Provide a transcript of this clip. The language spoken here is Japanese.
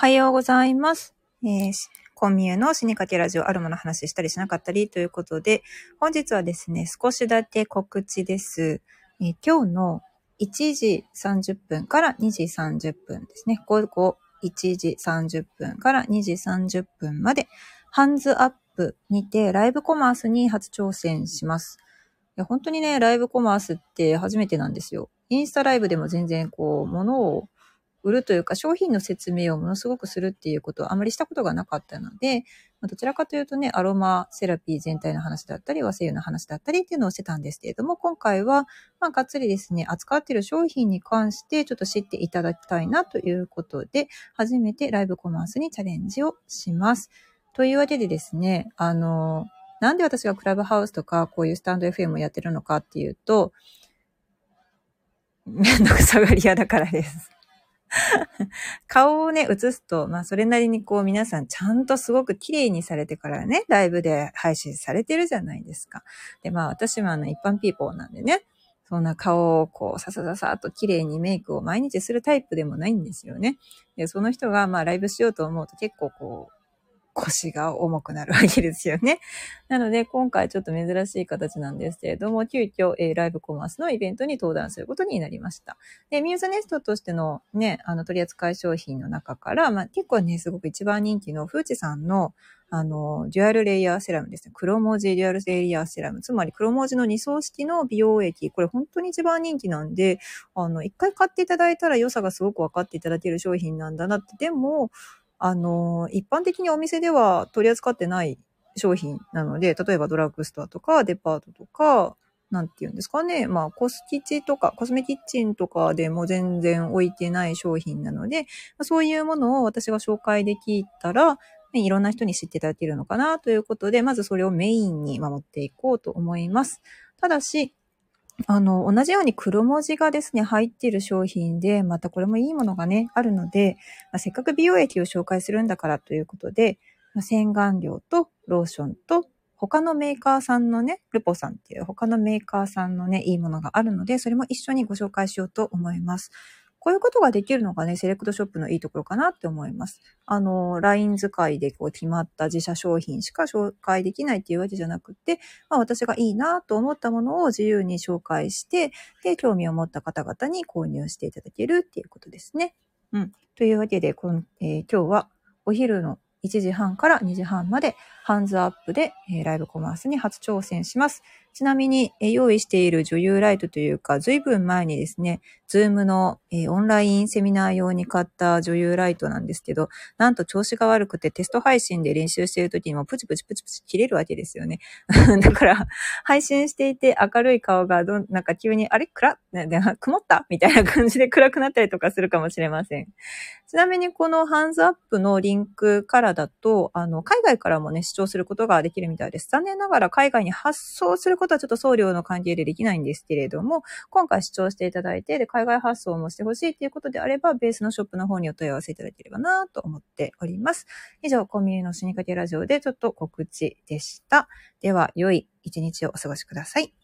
はようございます。えー、コンミュの死にかけラジオ、あるもの話したりしなかったりということで、本日はですね、少しだけ告知です。えー、今日の1時30分から2時30分ですね。午後1時30分から2時30分まで、ハンズアップにてライブコマースに初挑戦します。いや本当にね、ライブコマースって初めてなんですよ。インスタライブでも全然こう、ものを売るというか商品の説明をものすごくするっていうことをあまりしたことがなかったので、どちらかというとね、アロマセラピー全体の話だったり、和製油の話だったりっていうのをしてたんですけれども、今回は、まあ、がっつりですね、扱っている商品に関してちょっと知っていただきたいなということで、初めてライブコマースにチャレンジをします。というわけでですね、あの、なんで私がクラブハウスとかこういうスタンド FM をやってるのかっていうと、めんどくさがり屋だからです。顔をね、映すと、まあそれなりにこう皆さんちゃんとすごく綺麗にされてからね、ライブで配信されてるじゃないですか。で、まあ私はあの一般ピーポーなんでね、そんな顔をこう、ささささっと綺麗にメイクを毎日するタイプでもないんですよね。で、その人がまあライブしようと思うと結構こう、腰が重くなるわけですよね。なので、今回ちょっと珍しい形なんですけれども、急遽、えー、ライブコマースのイベントに登壇することになりました。で、ミューズネストとしてのね、あの、取扱い商品の中から、まあ、結構ね、すごく一番人気のフーチさんの、あの、デュアルレイヤーセラムですね。黒文字デュアルレイヤーセラム。つまり黒文字の2層式の美容液。これ本当に一番人気なんで、あの、一回買っていただいたら良さがすごく分かっていただける商品なんだなって。でも、あの、一般的にお店では取り扱ってない商品なので、例えばドラッグストアとかデパートとか、なんて言うんですかね。まあ、コスキチとか、コスメキッチンとかでも全然置いてない商品なので、そういうものを私が紹介できたら、いろんな人に知っていただけるのかなということで、まずそれをメインに守っていこうと思います。ただし、あの、同じように黒文字がですね、入っている商品で、またこれもいいものがね、あるので、まあ、せっかく美容液を紹介するんだからということで、まあ、洗顔料とローションと、他のメーカーさんのね、ルポさんっていう他のメーカーさんのね、いいものがあるので、それも一緒にご紹介しようと思います。こういうことができるのがね、セレクトショップのいいところかなって思います。あの、LINE 使いでこう決まった自社商品しか紹介できないっていうわけじゃなくて、まあ私がいいなと思ったものを自由に紹介して、で、興味を持った方々に購入していただけるっていうことですね。うん。というわけで、この、えー、今日はお昼の1時半から2時半まで HandsUP で、えー、ライブコマースに初挑戦します。ちなみに、え、用意している女優ライトというか、ずいぶん前にですね、 Zoom の、え、オンラインセミナー用に買った女優ライトなんですけど、なんと調子が悪くてテスト配信で練習している時にもプチプチプチプチ切れるわけですよね。だから、配信していて明るい顔がどなんか急に、あれ？暗ね、曇った？みたいな感じで暗くなったりとかするかもしれません。ちなみにこのハンズアップのリンクからだと、あの、海外からもね、視聴することができるみたいです。残念ながら海外に発送することとはちょっと送料の関係でできないんですけれども、今回視聴していただいて、で、海外発送もしてほしいということであれば、ベースのショップの方にお問い合わせいただければなと思っております。以上、コンビニの死にかけラジオでちょっと告知でした。では、良い一日をお過ごしください。